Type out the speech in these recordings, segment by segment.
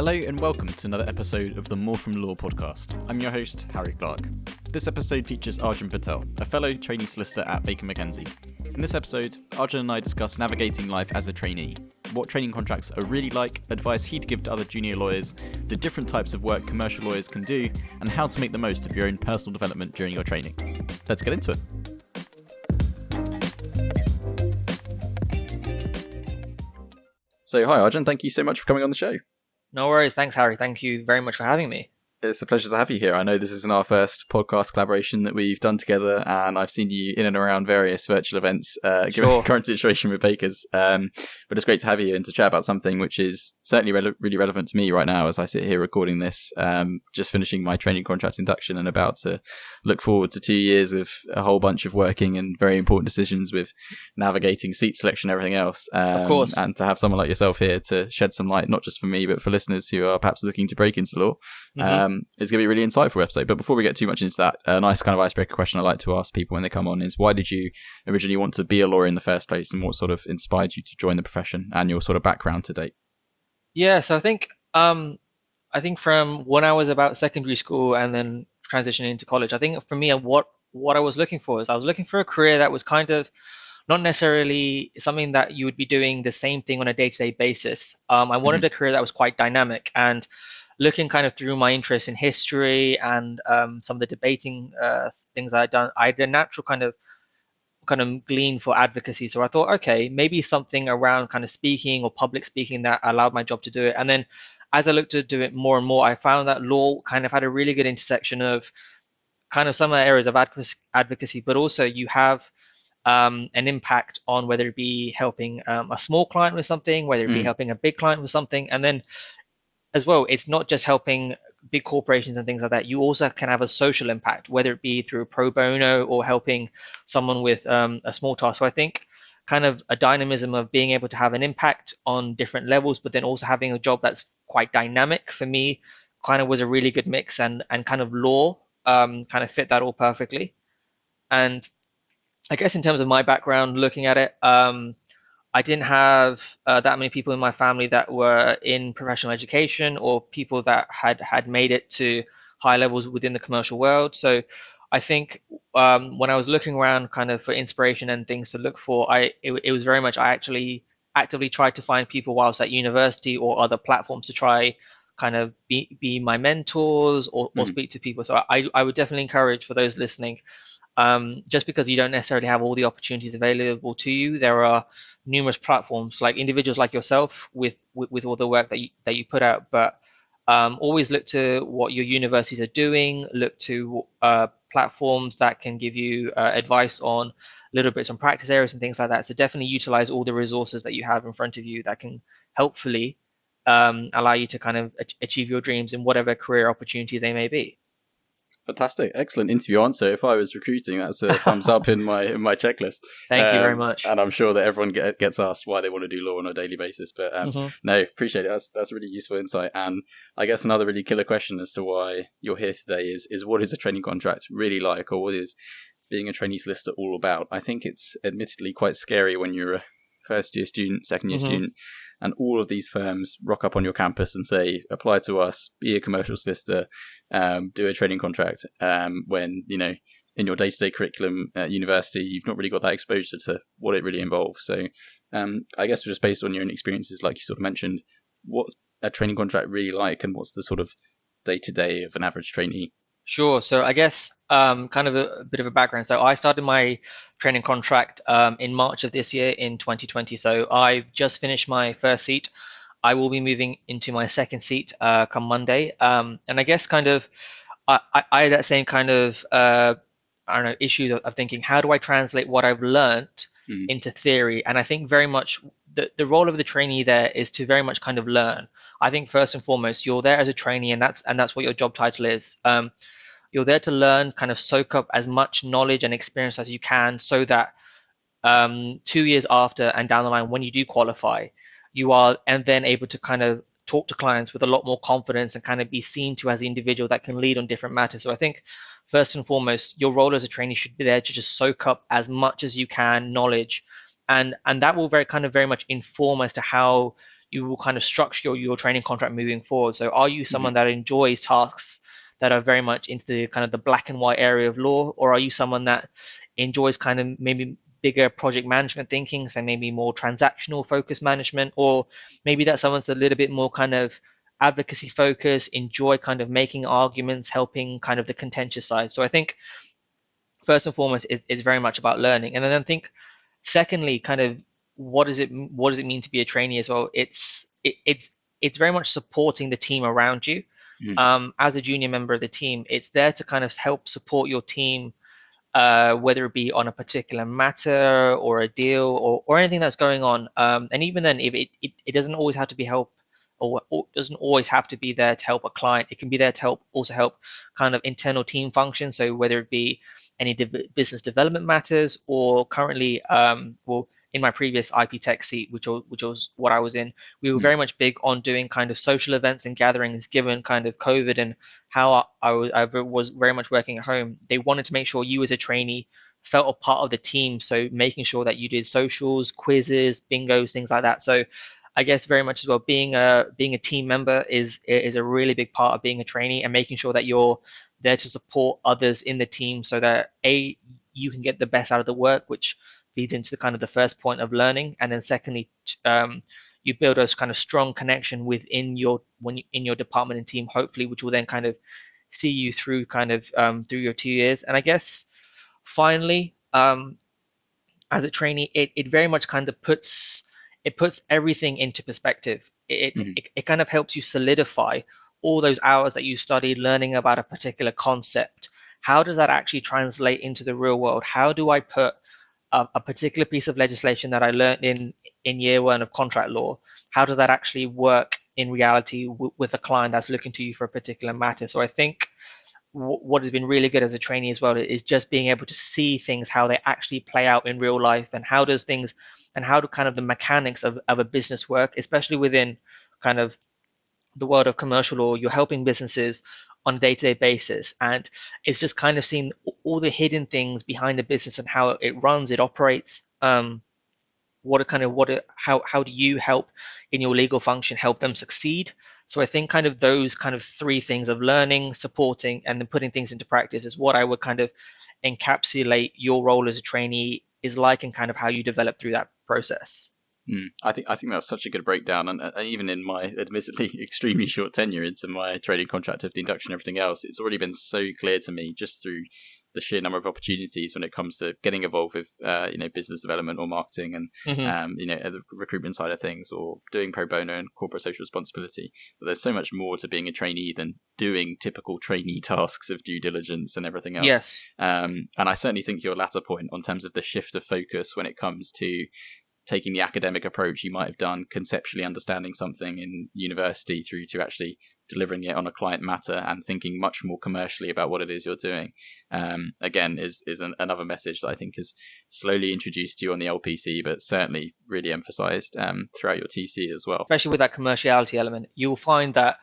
Hello and welcome to another episode of the More From Law podcast. I'm your host, Harry Clark. This episode features Arjun Patel, a fellow trainee solicitor at Baker McKenzie. In this episode, Arjun and I discuss navigating life as a trainee, what training contracts are really like, advice he'd give to other junior lawyers, the different types of work commercial lawyers can do, and how to make the most of your own personal development during your training. Let's get into it. So, hi Arjun, thank you so much for coming on the show. No worries. Thanks, Harry. Thank you very much for having me. It's a pleasure to have you here. I know this isn't our first podcast collaboration that we've done together, and I've seen you in and around various virtual events, uh, given sure. the current situation with Bakers. Um, but it's great to have you and to chat about something which is certainly re- really relevant to me right now as I sit here recording this, um, just finishing my training contract induction and about to look forward to two years of a whole bunch of working and very important decisions with navigating seat selection and everything else. Um, of course. And to have someone like yourself here to shed some light, not just for me, but for listeners who are perhaps looking to break into law. Mm-hmm um, it's going to be a really insightful episode. But before we get too much into that, a nice kind of icebreaker question I like to ask people when they come on is why did you originally want to be a lawyer in the first place and what sort of inspired you to join the profession and your sort of background to date? Yeah, so I think um, I think from when I was about secondary school and then transitioning into college, I think for me what what I was looking for is I was looking for a career that was kind of not necessarily something that you would be doing the same thing on a day-to-day basis. Um, I wanted mm-hmm. a career that was quite dynamic and looking kind of through my interest in history and um, some of the debating uh, things I'd done, I had a natural kind of kind of glean for advocacy. So I thought, okay, maybe something around kind of speaking or public speaking that allowed my job to do it. And then as I looked to do it more and more, I found that law kind of had a really good intersection of kind of some of the areas of advocacy, but also you have um, an impact on whether it be helping um, a small client with something, whether it be mm. helping a big client with something, and then as well, it's not just helping big corporations and things like that. You also can have a social impact, whether it be through pro bono or helping someone with um, a small task. So I think kind of a dynamism of being able to have an impact on different levels, but then also having a job that's quite dynamic for me kind of was a really good mix and and kind of law um, kind of fit that all perfectly. And I guess in terms of my background, looking at it, um, I didn't have uh, that many people in my family that were in professional education or people that had had made it to high levels within the commercial world. So I think um, when I was looking around kind of for inspiration and things to look for, I it, it, was very much I actually actively tried to find people whilst at university or other platforms to try kind of be, be my mentors or, or mm-hmm. speak to people. So I, I would definitely encourage for those listening, um, just because you don't necessarily have all the opportunities available to you, there are numerous platforms like individuals like yourself with with, with all the work that you that you put out but um, always look to what your universities are doing look to uh, platforms that can give you uh, advice on little bits on practice areas and things like that. So definitely utilize all the resources that you have in front of you that can helpfully um, allow you to kind of achieve your dreams in whatever career opportunity they may be Fantastic, excellent interview answer. If I was recruiting, that's a thumbs up in my in my checklist. Thank um, you very um, much. And I'm sure that everyone get, gets asked why they want to do law on a daily basis. But um, mm-hmm. no, appreciate it. That's that's really useful insight. And I guess another really killer question as to why you're here today is is what is a training contract really like, or what is being a trainee solicitor all about? I think it's admittedly quite scary when you're a first year student, second year mm-hmm. student, and all of these firms rock up on your campus and say, apply to us, be a commercial solicitor, um, do a training contract. Um, when you know in your day to day curriculum at university, you've not really got that exposure to what it really involves. So, um, I guess just based on your own experiences, like you sort of mentioned, what's a training contract really like, and what's the sort of day to day of an average trainee? Sure. So I guess um, kind of a, a, bit of a background. So I started my training contract um, in March of this year in 2020. So I've just finished my first seat. I will be moving into my second seat uh, come Monday. Um, and I guess kind of I, I, I, had that same kind of uh, I don't know issue of, of, thinking how do I translate what I've learned mm. into theory? And I think very much the, the role of the trainee there is to very much kind of learn. I think first and foremost you're there as a trainee and that's and that's what your job title is. Um, you're there to learn, kind of soak up as much knowledge and experience as you can so that um, two years after and down the line, when you do qualify, you are and then able to kind of talk to clients with a lot more confidence and kind of be seen to as the individual that can lead on different matters. So I think first and foremost, your role as a trainee should be there to just soak up as much as you can knowledge, and and that will very kind of very much inform as to how you will kind of structure your, your training contract moving forward. So are you someone mm-hmm. that enjoys tasks that are very much into the kind of the black and white area of law, or are you someone that enjoys kind of maybe bigger project management thinking, so maybe more transactional focus management, or maybe that someone's a little bit more kind of advocacy focus, enjoy kind of making arguments, helping kind of the contentious side. So I think first and foremost it's very much about learning, and then I think secondly, kind of what does it what does it mean to be a trainee as well? It's it, it's it's very much supporting the team around you. Mm. Um, as a junior member of the team, it's there to kind of help support your team, uh, whether it be on a particular matter or a deal or, or anything that's going on. Um, and even then, if it, it, it doesn't always have to be help or, or, doesn't always have to be there to help a client. It can be there to help also help kind of internal team function. So whether it be any de- business development matters or currently, um, well, in my previous IP Tech seat, which was, which was what I was in, we were hmm. very much big on doing kind of social events and gatherings, given kind of COVID and how I, was, I was very much working at home. They wanted to make sure you as a trainee felt a part of the team. So making sure that you did socials, quizzes, bingos, things like that. So I guess very much as well being a being a team member is is a really big part of being a trainee and making sure that you're there to support others in the team so that a you can get the best out of the work, which feeds into the kind of the first point of learning, and then secondly, um, you build a kind of strong connection within your when you, in your department and team, hopefully, which will then kind of see you through kind of um, through your two years. And I guess finally, um, as a trainee, it, it very much kind of puts it puts everything into perspective. It, mm-hmm. it, it kind of helps you solidify all those hours that you studied learning about a particular concept. How does that actually translate into the real world? How do I put a, a particular piece of legislation that I learned in in year one of contract law, how does that actually work in reality w- with a client that's looking to you for a particular matter? So I think what has been really good as a trainee as well is just being able to see things how they actually play out in real life and how does things and how do kind of the mechanics of, of a business work, especially within kind of the world of commercial law. You're helping businesses on a day-to-day basis and it's just kind of seeing all the hidden things behind the business and how it runs it operates um, what kind of what how how do you help in your legal function help them succeed so i think kind of those kind of three things of learning supporting and then putting things into practice is what i would kind of encapsulate your role as a trainee is like and kind of how you develop through that process. Mm, I think I think that's such a good breakdown, and, and, even in my admittedly extremely short tenure into my training contract of the induction and everything else, it's already been so clear to me just through the sheer number of opportunities when it comes to getting involved with uh, you know business development or marketing and mm-hmm. um, you know the recruitment side of things or doing pro bono and corporate social responsibility. But there's so much more to being a trainee than doing typical trainee tasks of due diligence and everything else. Yes. Um, and I certainly think your latter point on terms of the shift of focus when it comes to taking the academic approach you might have done conceptually understanding something in university through to actually delivering it on a client matter and thinking much more commercially about what it is you're doing um, again is is an, another message that I think is slowly introduced to you on the LPC but certainly really emphasized um, throughout your TC as well. Especially with that commerciality element you'll find that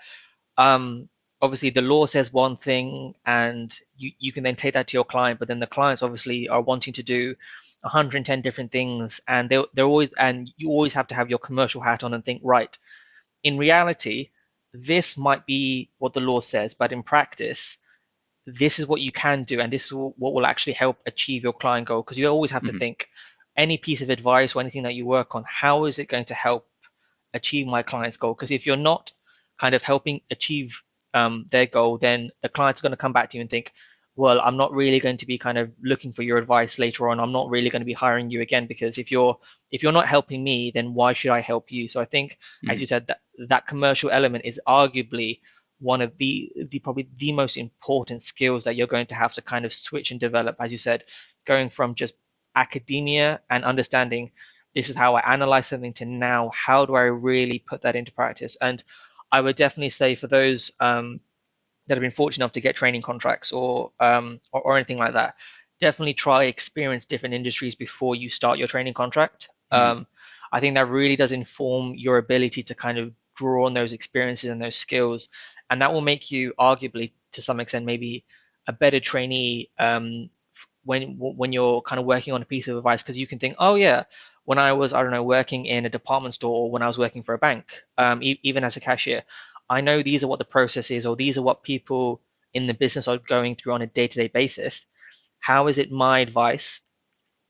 um, obviously the law says one thing and you, you can then take that to your client but then the clients obviously are wanting to do 110 different things and they're, they're always and you always have to have your commercial hat on and think right in reality this might be what the law says but in practice this is what you can do and this is what will actually help achieve your client goal because you always have mm-hmm. to think any piece of advice or anything that you work on how is it going to help achieve my client's goal because if you're not kind of helping achieve um, their goal then the client's going to come back to you and think well, I'm not really going to be kind of looking for your advice later on. I'm not really going to be hiring you again because if you're if you're not helping me, then why should I help you? So I think, mm-hmm. as you said, that that commercial element is arguably one of the the probably the most important skills that you're going to have to kind of switch and develop. As you said, going from just academia and understanding this is how I analyze something to now how do I really put that into practice? And I would definitely say for those um, that have been fortunate enough to get training contracts or, um, or, or anything like that, definitely try experience different industries before you start your training contract. Mm-hmm. Um, I think that really does inform your ability to kind of draw on those experiences and those skills, and that will make you arguably to some extent maybe a better trainee um, when when you're kind of working on a piece of advice because you can think, oh yeah, when I was, I don't know, working in a department store or when I was working for a bank, um, e- even as a cashier, I know these are what the process is, or these are what people in the business are going through on a day-to-day basis. How is it my advice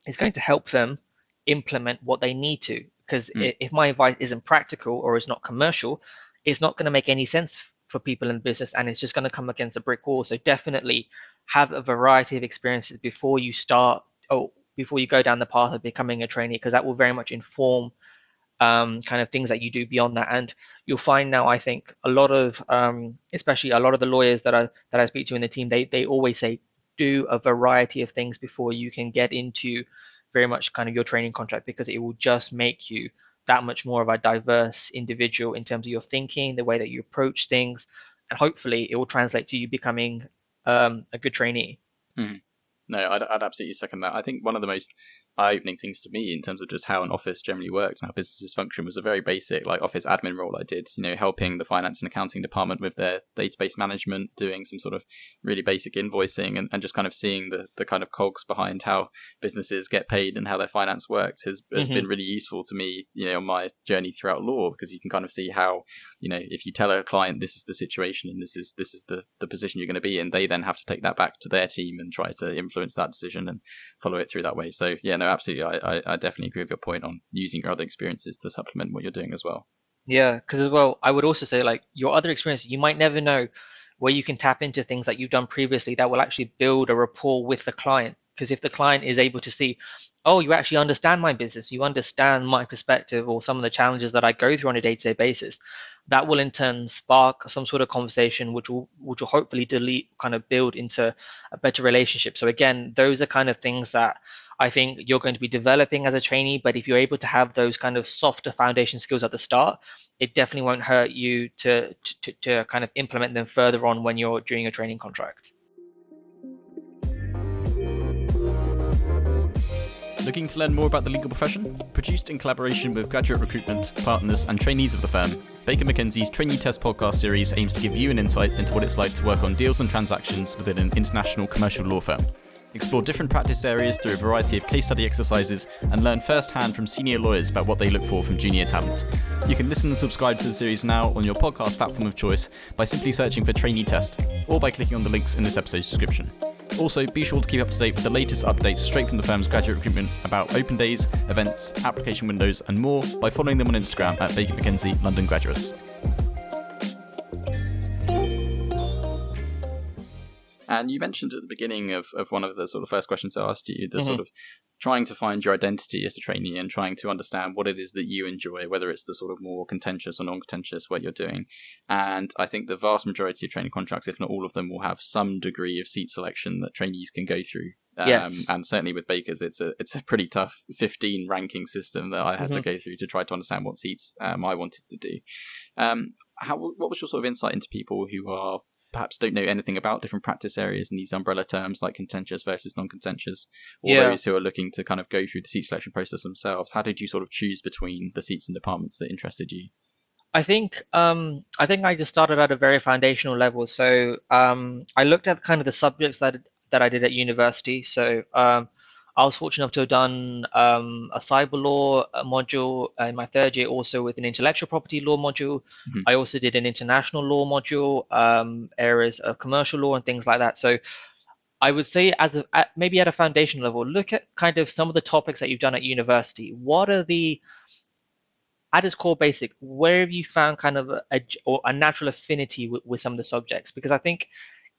is going to help them implement what they need to? Because mm. if my advice isn't practical or is not commercial, it's not going to make any sense for people in business and it's just going to come against a brick wall. So definitely have a variety of experiences before you start or before you go down the path of becoming a trainee because that will very much inform um, kind of things that you do beyond that. And you'll find now, I think, a lot of, um, especially a lot of the lawyers that I that I speak to in the team, they they always say do a variety of things before you can get into very much kind of your training contract because it will just make you that much more of a diverse individual in terms of your thinking, the way that you approach things, and hopefully it will translate to you becoming um, a good trainee. Mm. No, I'd, I'd absolutely second that. I think one of the most eye-opening things to me in terms of just how an office generally works and how businesses function was a very basic like office admin role I did. You know, helping the finance and accounting department with their database management, doing some sort of really basic invoicing, and, and just kind of seeing the the kind of cogs behind how businesses get paid and how their finance works has has mm-hmm. been really useful to me. You know, on my journey throughout law because you can kind of see how you know if you tell a client this is the situation and this is this is the the position you're going to be in, they then have to take that back to their team and try to influence that decision and follow it through that way. So yeah, no absolutely. I, I, I definitely agree with your point on using your other experiences to supplement what you're doing as well. Yeah, because as well, I would also say like your other experiences, you might never know where you can tap into things that you've done previously that will actually build a rapport with the client. Because if the client is able to see, oh, you actually understand my business, you understand my perspective or some of the challenges that I go through on a day-to-day basis, that will in turn spark some sort of conversation which will which will hopefully delete kind of build into a better relationship. So again, those are kind of things that I think you're going to be developing as a trainee, but if you're able to have those kind of softer foundation skills at the start, it definitely won't hurt you to, to, to kind of implement them further on when you're doing a training contract. Looking to learn more about the legal profession? Produced in collaboration with graduate recruitment, partners, and trainees of the firm, Baker McKenzie's Trainee Test podcast series aims to give you an insight into what it's like to work on deals and transactions within an international commercial law firm. Explore different practice areas through a variety of case study exercises, and learn firsthand from senior lawyers about what they look for from junior talent. You can listen and subscribe to the series now on your podcast platform of choice by simply searching for Trainee Test, or by clicking on the links in this episode's description. Also, be sure to keep up to date with the latest updates straight from the firm's graduate recruitment about open days, events, application windows, and more by following them on Instagram at Baker McKenzie London Graduates. And you mentioned at the beginning of, of one of the sort of first questions I asked you, the mm-hmm. sort of trying to find your identity as a trainee and trying to understand what it is that you enjoy, whether it's the sort of more contentious or non contentious what you're doing. And I think the vast majority of training contracts, if not all of them, will have some degree of seat selection that trainees can go through. Um, yes. And certainly with Baker's, it's a it's a pretty tough 15 ranking system that I had mm-hmm. to go through to try to understand what seats um, I wanted to do. Um, how what was your sort of insight into people who are perhaps don't know anything about different practice areas and these umbrella terms like contentious versus non-contentious, or yeah. those who are looking to kind of go through the seat selection process themselves. How did you sort of choose between the seats and departments that interested you? I think um, I think I just started at a very foundational level. So um, I looked at kind of the subjects that that I did at university. So um, I was fortunate enough to have done um, a cyber law module in my third year, also with an intellectual property law module. Mm-hmm. I also did an international law module, um, areas of commercial law and things like that. So I would say, as a, at, maybe at a foundation level, look at kind of some of the topics that you've done at university. What are the at its core basic, where have you found kind of a, a, or a natural affinity with, with some of the subjects? Because I think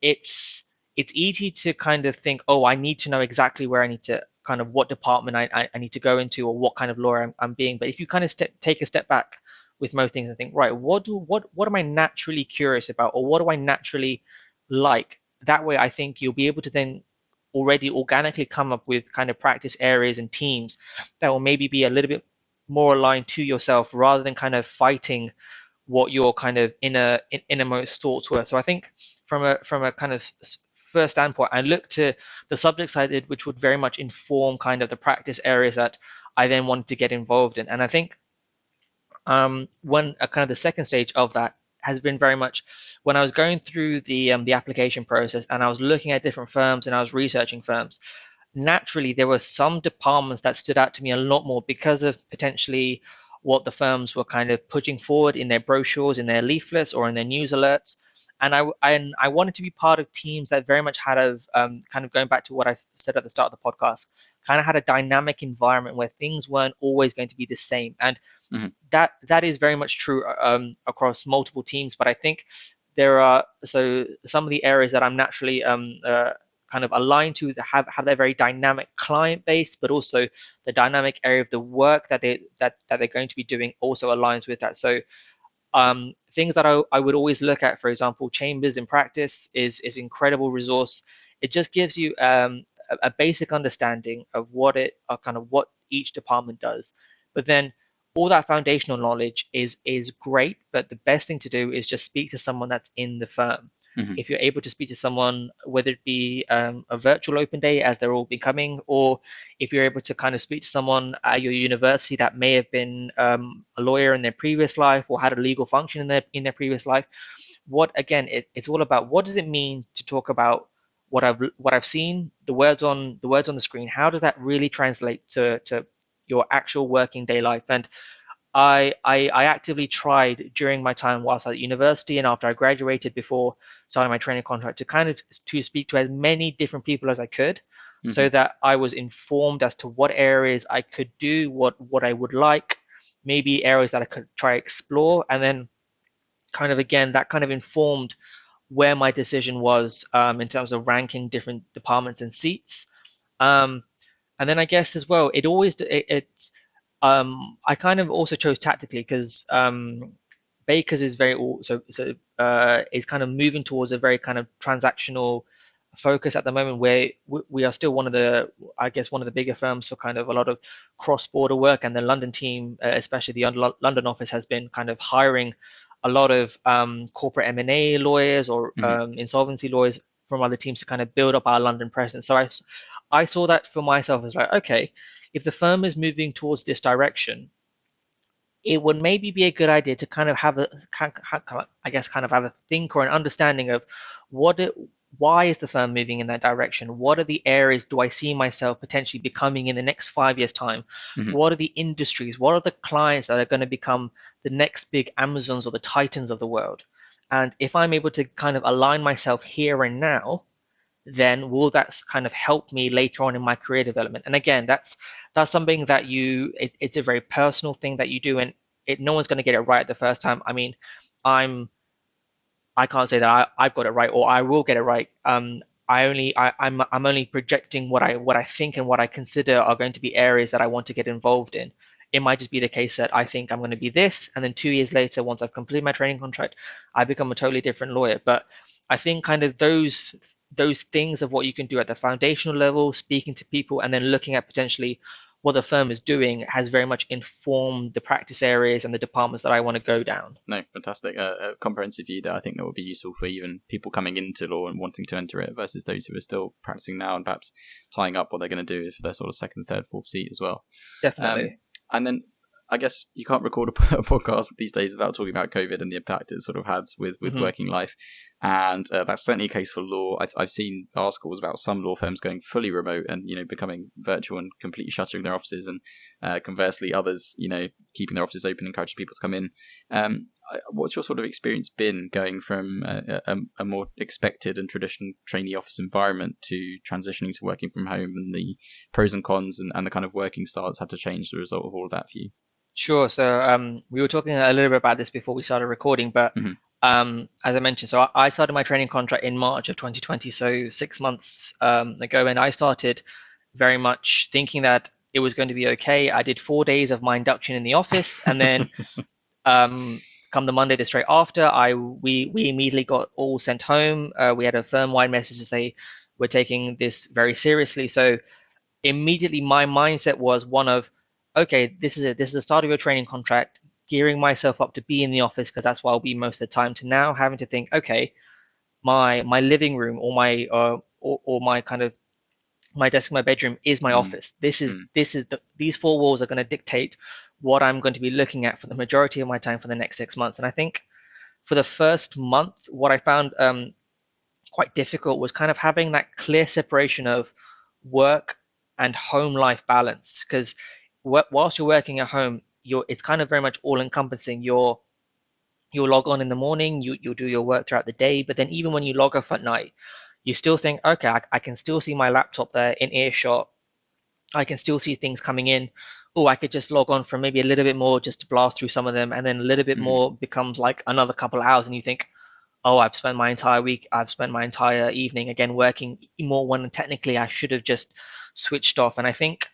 it's it's easy to kind of think, oh, I need to know exactly where I need to kind of what department I, I, need to go into or what kind of lawyer I'm, I'm being. But if you kind of step, take a step back with most things and think, right, what do what what am I naturally curious about or what do I naturally like? That way, I think you'll be able to then already organically come up with kind of practice areas and teams that will maybe be a little bit more aligned to yourself rather than kind of fighting what your kind of inner innermost thoughts were. So I think from a from a kind of first standpoint, I looked to the subjects I did, which would very much inform kind of the practice areas that I then wanted to get involved in. And I think um, one uh, kind of the second stage of that has been very much when I was going through the um, the application process and I was looking at different firms and I was researching firms. naturally there were some departments that stood out to me a lot more because of potentially what the firms were kind of putting forward in their brochures, in their leaflets, or in their news alerts. And I, I, I wanted to be part of teams that very much had a um, kind of going back to what I said at the start of the podcast, kind of had a dynamic environment where things weren't always going to be the same. And mm-hmm. that that is very much true um, across multiple teams. But I think there are so some of the areas that I'm naturally um, uh, kind of aligned to that have have their very dynamic client base, but also the dynamic area of the work that they that that they're going to be doing also aligns with that. So um, things that I, I would always look at, for example, Chambers in practice is is incredible resource. It just gives you um, a, a, basic understanding of what it uh, kind of what each department does, but then all that foundational knowledge is is great. But the best thing to do is just speak to someone that's in the firm. Mm-hmm. If you're able to speak to someone, whether it be um, a virtual open day as they're all becoming, or if you're able to kind of speak to someone at your university that may have been um, a lawyer in their previous life or had a legal function in their in their previous life, what again, it, it's all about what does it mean to talk about what I've what I've seen, the words on the words on the screen. How does that really translate to to your actual working day life? And I, I, I actively tried during my time whilst at university and after I graduated before starting my training contract to kind of to speak to as many different people as I could mm-hmm. so that I was informed as to what areas I could do, what what I would like, maybe areas that I could try explore, and then kind of again that kind of informed where my decision was um, in terms of ranking different departments and seats. Um, and then I guess as well, it always it, it um, I kind of also chose tactically because um, Baker's is very so so uh, is kind of moving towards a very kind of transactional focus at the moment where we are still one of the i guess one of the bigger firms for kind of a lot of cross-border work. And the london team uh, especially the london office has been kind of hiring a lot of um, corporate m&a lawyers or mm-hmm. um, insolvency lawyers from other teams to kind of build up our london presence. So i i saw that for myself. As like okay if the firm is moving towards this direction, it would maybe be a good idea to kind of have a, I guess, kind of have a think or an understanding of what it, why is the firm moving in that direction? What are the areas do I see myself potentially becoming in the next five years' time? Mm-hmm. What are the industries? What are the clients that are going to become the next big Amazons or the Titans of the world? And if I'm able to kind of align myself here and now, then will that kind of help me later on in my career development? And again, that's that's something that you it, it's a very personal thing that you do, and it, no one's going to get it right the first time. I mean, I'm I can't say that I, I've got it right or I will get it right. Um, I only I, I'm I'm only projecting what I what I think and what I consider are going to be areas that I want to get involved in. It might just be the case that I think I'm going to be this, and then two years later, once I've completed my training contract, I become a totally different lawyer. But I think kind of those those things of what you can do at the foundational level, speaking to people, and then looking at potentially what the firm is doing has very much informed the practice areas and the departments that I want to go down. No, fantastic. Uh, a comprehensive view that I think that would be useful for even people coming into law and wanting to enter it versus those who are still practicing now and perhaps tying up what they're going to do for their sort of second, third, fourth seat as well. Definitely. Um, and then I guess you can't record a, podcast these days without talking about COVID and the impact it sort of had with, with mm-hmm. working life. And uh, that's certainly a case for law. I've, I've seen articles about some law firms going fully remote and, you know, becoming virtual and completely shuttering their offices. And uh, conversely, others, you know, keeping their offices open, encouraging people to come in. Um, what's your sort of experience been going from a, a, a, more expected and traditional trainee office environment to transitioning to working from home and the pros and cons and, and the kind of working style that's had to change as a result of all of that for you? Sure. So um, we were talking a little bit about this before we started recording, but mm-hmm. um, as I mentioned, so I started my training contract in March of 2020, so six months um, ago, and I started very much thinking that it was going to be okay. I did four days of my induction in the office, and then um, come the Monday the straight after, I we we immediately got all sent home. Uh, we had a firm-wide message to say we're taking this very seriously. So immediately, my mindset was one of okay, this is it. This is the start of your training contract. Gearing myself up to be in the office because that's where I'll be most of the time. To now having to think, okay, my my living room or my uh, or, or my kind of my desk in my bedroom is my mm. office. This is mm. this is the, these four walls are going to dictate what I'm going to be looking at for the majority of my time for the next six months. And I think for the first month, what I found um, quite difficult was kind of having that clear separation of work and home life balance because whilst you're working at home you're it's kind of very much all encompassing you're you'll log on in the morning you, you'll do your work throughout the day but then even when you log off at night you still think okay I, I can still see my laptop there in earshot i can still see things coming in oh i could just log on for maybe a little bit more just to blast through some of them and then a little bit mm-hmm. more becomes like another couple of hours and you think oh, I've spent my entire week, I've spent my entire evening again working more when technically I should have just switched off. And I think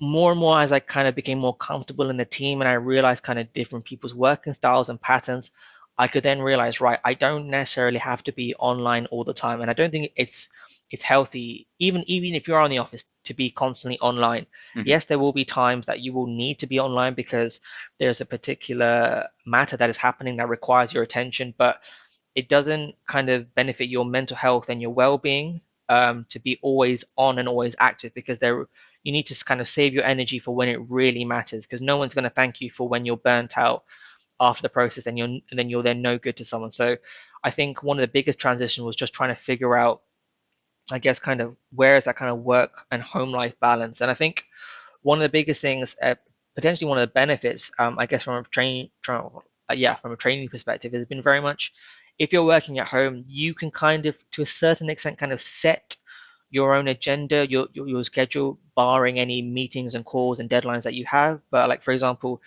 more and more as I kind of became more comfortable in the team and I realized kind of different people's working styles and patterns, I could then realize, right, I don't necessarily have to be online all the time. And I don't think it's it's healthy, even even if you're on the office, to be constantly online. Mm-hmm. Yes, there will be times that you will need to be online because there's a particular matter that is happening that requires your attention, but it doesn't kind of benefit your mental health and your well-being um, to be always on and always active because there you need to kind of save your energy for when it really matters because no one's going to thank you for when you're burnt out after the process and you're and then you're then no good to someone. So i think one of the biggest transition was just trying to figure out i guess kind of where is that kind of work and home life balance. And i think one of the biggest things uh, potentially one of the benefits um, i guess from a training uh, yeah from a training perspective has been very much if you're working at home, you can kind of, to a certain extent, kind of set your own agenda, your, your, your schedule, barring any meetings and calls and deadlines that you have. But like for example,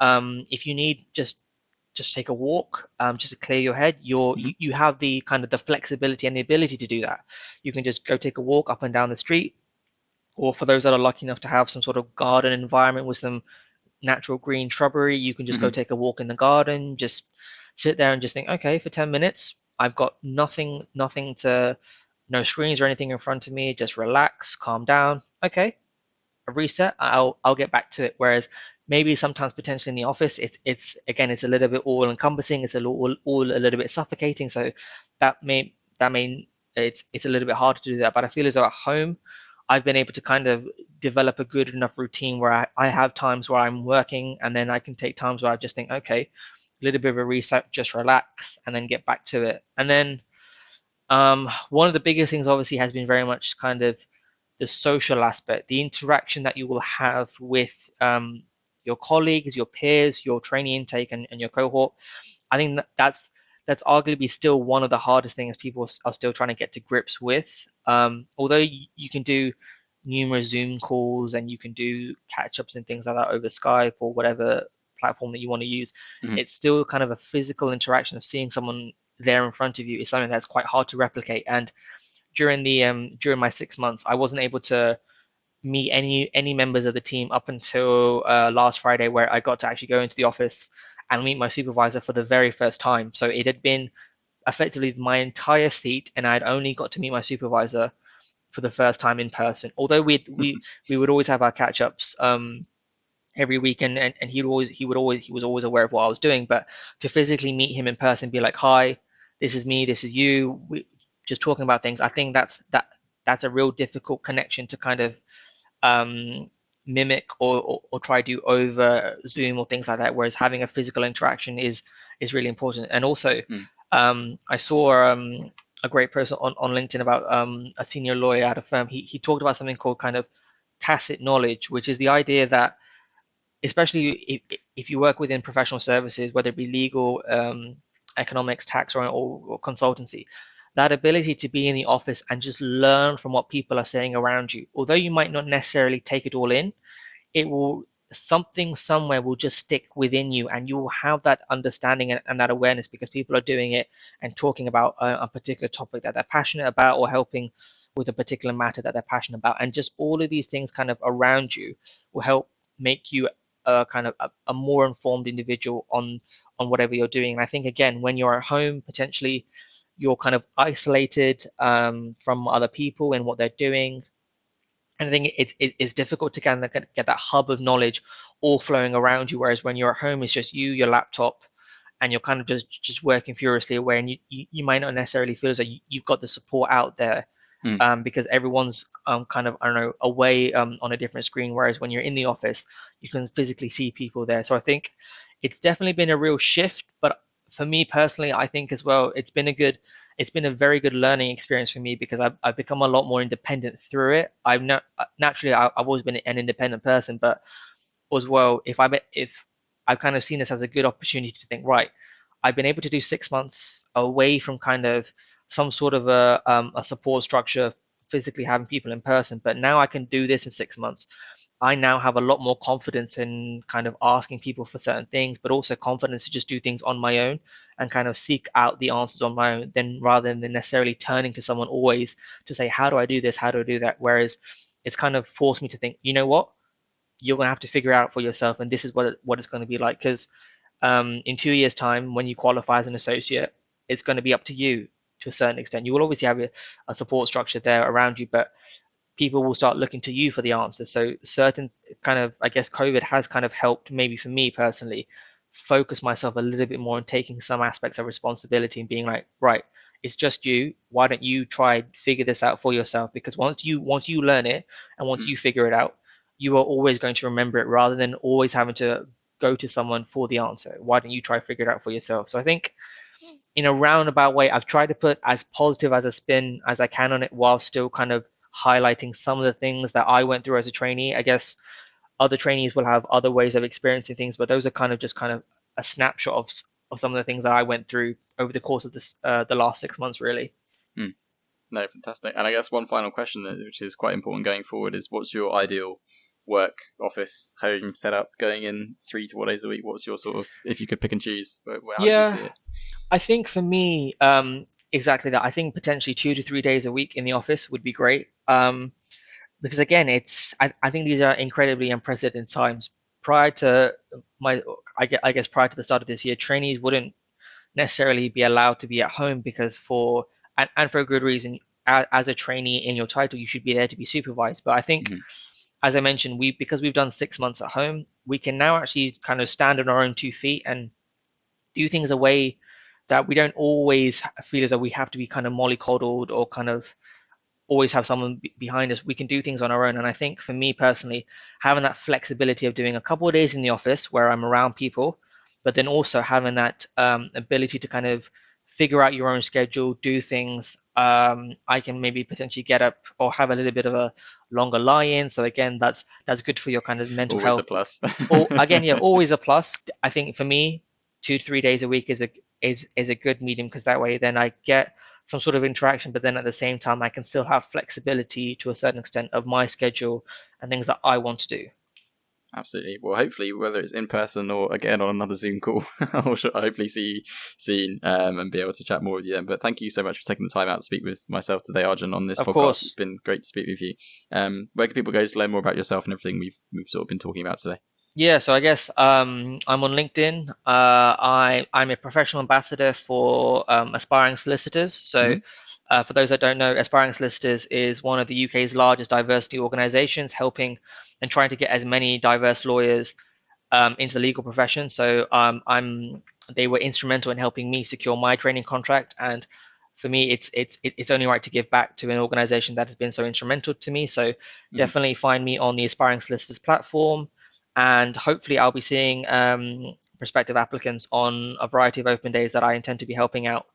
um, if you need just just take a walk, um, just to clear your head, you're you, you have the kind of the flexibility and the ability to do that. You can just go take a walk up and down the street, or for those that are lucky enough to have some sort of garden environment with some natural green shrubbery, you can just mm-hmm. go take a walk in the garden, just sit there and just think, okay, for 10 minutes, I've got nothing, nothing to, no screens or anything in front of me. Just relax, calm down. Okay, a reset. I'll I'll get back to it. Whereas maybe sometimes potentially in the office, it's it's again it's a little bit all encompassing. It's a all, all a little bit suffocating. So that may that may it's it's a little bit hard to do that. But I feel as though at home, I've been able to kind of develop a good enough routine where I, I have times where I'm working and then I can take times where I just think, okay, a little bit of a reset, just relax, and then get back to it. And then um, one of the biggest things, obviously, has been very much kind of the social aspect, the interaction that you will have with um, your colleagues, your peers, your training intake, and, and your cohort. I think that that's that's arguably still one of the hardest things people are still trying to get to grips with. Um, although you can do numerous Zoom calls and you can do catch ups and things like that over Skype or whatever platform that you want to use, mm-hmm. it's still kind of a physical interaction of seeing someone there in front of you is something that's quite hard to replicate. And during the um, during my six months, I wasn't able to meet any any members of the team up until uh, last Friday, where I got to actually go into the office and meet my supervisor for the very first time. So it had been effectively my entire seat, and I had only got to meet my supervisor for the first time in person. Although we we we would always have our catch ups um, every week and, and, and he always he would always he was always aware of what I was doing but to physically meet him in person be like hi this is me this is you we just talking about things. I think that's that that's a real difficult connection to kind of um, mimic or, or, or, try to do over Zoom or things like that whereas having a physical interaction is is really important. And also mm. um, I saw um, a great person on, on LinkedIn about um, a senior lawyer at a firm. He, he talked about something called kind of tacit knowledge which is the idea that especially if, if you work within professional services, whether it be legal, um, economics, tax, or, or, or, consultancy, that ability to be in the office and just learn from what people are saying around you, although you might not necessarily take it all in, it will something somewhere will just stick within you and you will have that understanding and, and that awareness because people are doing it and talking about a, a particular topic that they're passionate about or helping with a particular matter that they're passionate about. And just all of these things kind of around you will help make you a kind of a, a more informed individual on on whatever you're doing. And I think again, when you're at home, potentially you're kind of isolated um, from other people and what they're doing. And I think it's it's difficult to kind of get, get that hub of knowledge all flowing around you. Whereas when you're at home, it's just you, your laptop, and you're kind of just just working furiously away, and you you, you might not necessarily feel as though you, you've got the support out there mm. um, because everyone's um, kind of I don't know away um, on a different screen. Whereas when you're in the office, you can physically see people there. So I think it's definitely been a real shift. But for me personally, I think as well, it's been a good it's been a very good learning experience for me because I've, I've become a lot more independent through it. I've not naturally I've always been an independent person, but as well, if I if I've kind of seen this as a good opportunity to think, right, I've been able to do six months away from kind of some sort of a, um, a support structure, physically having people in person, but now I can do this in six months. I now have a lot more confidence in kind of asking people for certain things, but also confidence to just do things on my own and kind of seek out the answers on my own, then rather than necessarily turning to someone always to say, How do I do this? How do I do that? Whereas it's kind of forced me to think, you know what? You're gonna have to figure out for yourself, and this is what it, what it's going to be like. Because um, in two years' time, when you qualify as an associate, it's going to be up to you to a certain extent. You will obviously have a, a support structure there around you, but people will start looking to you for the answer. So certain kind of, I guess, COVID has kind of helped maybe for me personally focus myself a little bit more on taking some aspects of responsibility and being like, right, it's just you. Why don't you try figure this out for yourself? Because once you once you learn it and once you figure it out, you are always going to remember it rather than always having to go to someone for the answer. Why don't you try figure it out for yourself? So I think in a roundabout way, I've tried to put as positive as a spin as I can on it while still kind of highlighting some of the things that I went through as a trainee. I guess other trainees will have other ways of experiencing things, but those are kind of just kind of a snapshot of, of some of the things that I went through over the course of this uh, the last six months, really. Hmm. No, fantastic. And I guess one final question, which is quite important going forward, is what's your ideal work office home setup going in three to four days a week what's your sort of if you could pick and choose where, yeah i think for me um, exactly that i think potentially two to three days a week in the office would be great um, because again, it's I, I think these are incredibly unprecedented times. Prior to my, I guess, I guess prior to the start of this year, trainees wouldn't necessarily be allowed to be at home because for and, and for a good reason. As, as a trainee in your title, you should be there to be supervised. But I think, mm-hmm. As I mentioned, we because we've done six months at home, we can now actually kind of stand on our own two feet and do things a way that we don't always feel as though we have to be kind of mollycoddled or kind of always have someone behind us. We can do things on our own. And I think for me personally, having that flexibility of doing a couple of days in the office where I'm around people, but then also having that um, ability to kind of figure out your own schedule, do things. Um, I can maybe potentially get up or have a little bit of a longer lie-in. So again, that's that's good for your kind of mental always health. Always a plus. or, again, yeah, always a plus. I think for me, two three days a week is a is is a good medium because that way then I get some sort of interaction, but then at the same time, I can still have flexibility to a certain extent of my schedule and things that I want to do. Absolutely. Well, hopefully, whether it's in person or again on another Zoom call, I'll hopefully see you soon um, and be able to chat more with you then. But thank you so much for taking the time out to speak with myself today, Arjun, on this of podcast. Course. It's been great to speak with you. Um, where can people go to learn more about yourself and everything we've we've sort of been talking about today? Yeah, so I guess um, I'm on LinkedIn. Uh, I I'm a professional ambassador for um, aspiring solicitors. So. Mm-hmm. Uh, for those that don't know, Aspiring Solicitors is one of the UK's largest diversity organisations, helping and trying to get as many diverse lawyers um, into the legal profession. So um, I'm they were instrumental in helping me secure my training contract, and for me, it's it's it's only right to give back to an organisation that has been so instrumental to me. So mm-hmm. definitely find me on the Aspiring Solicitors platform and hopefully I'll be seeing um, prospective applicants on a variety of open days that I intend to be helping out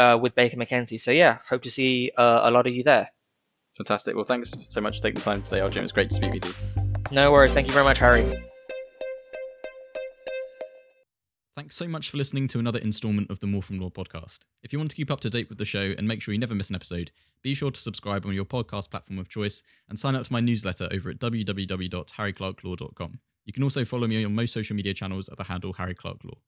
uh, with Baker McKenzie. So yeah, hope to see uh, a lot of you there. Fantastic. Well, thanks so much for taking the time today, Arjun. It was great to speak with you. No worries. Thank you very much, Harry. Thanks so much for listening to another installment of the More From Law podcast. If you want to keep up to date with the show and make sure you never miss an episode, be sure to subscribe on your podcast platform of choice and sign up to my newsletter over at www.harryclarklaw.com. You can also follow me on most social media channels at the handle Harry Clark Law.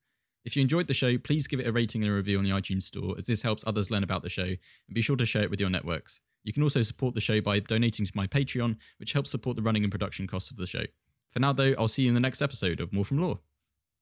If you enjoyed the show, please give it a rating and a review on the iTunes Store, as this helps others learn about the show, and be sure to share it with your networks. You can also support the show by donating to my Patreon, which helps support the running and production costs of the show. For now, though, I'll see you in the next episode of More From Law.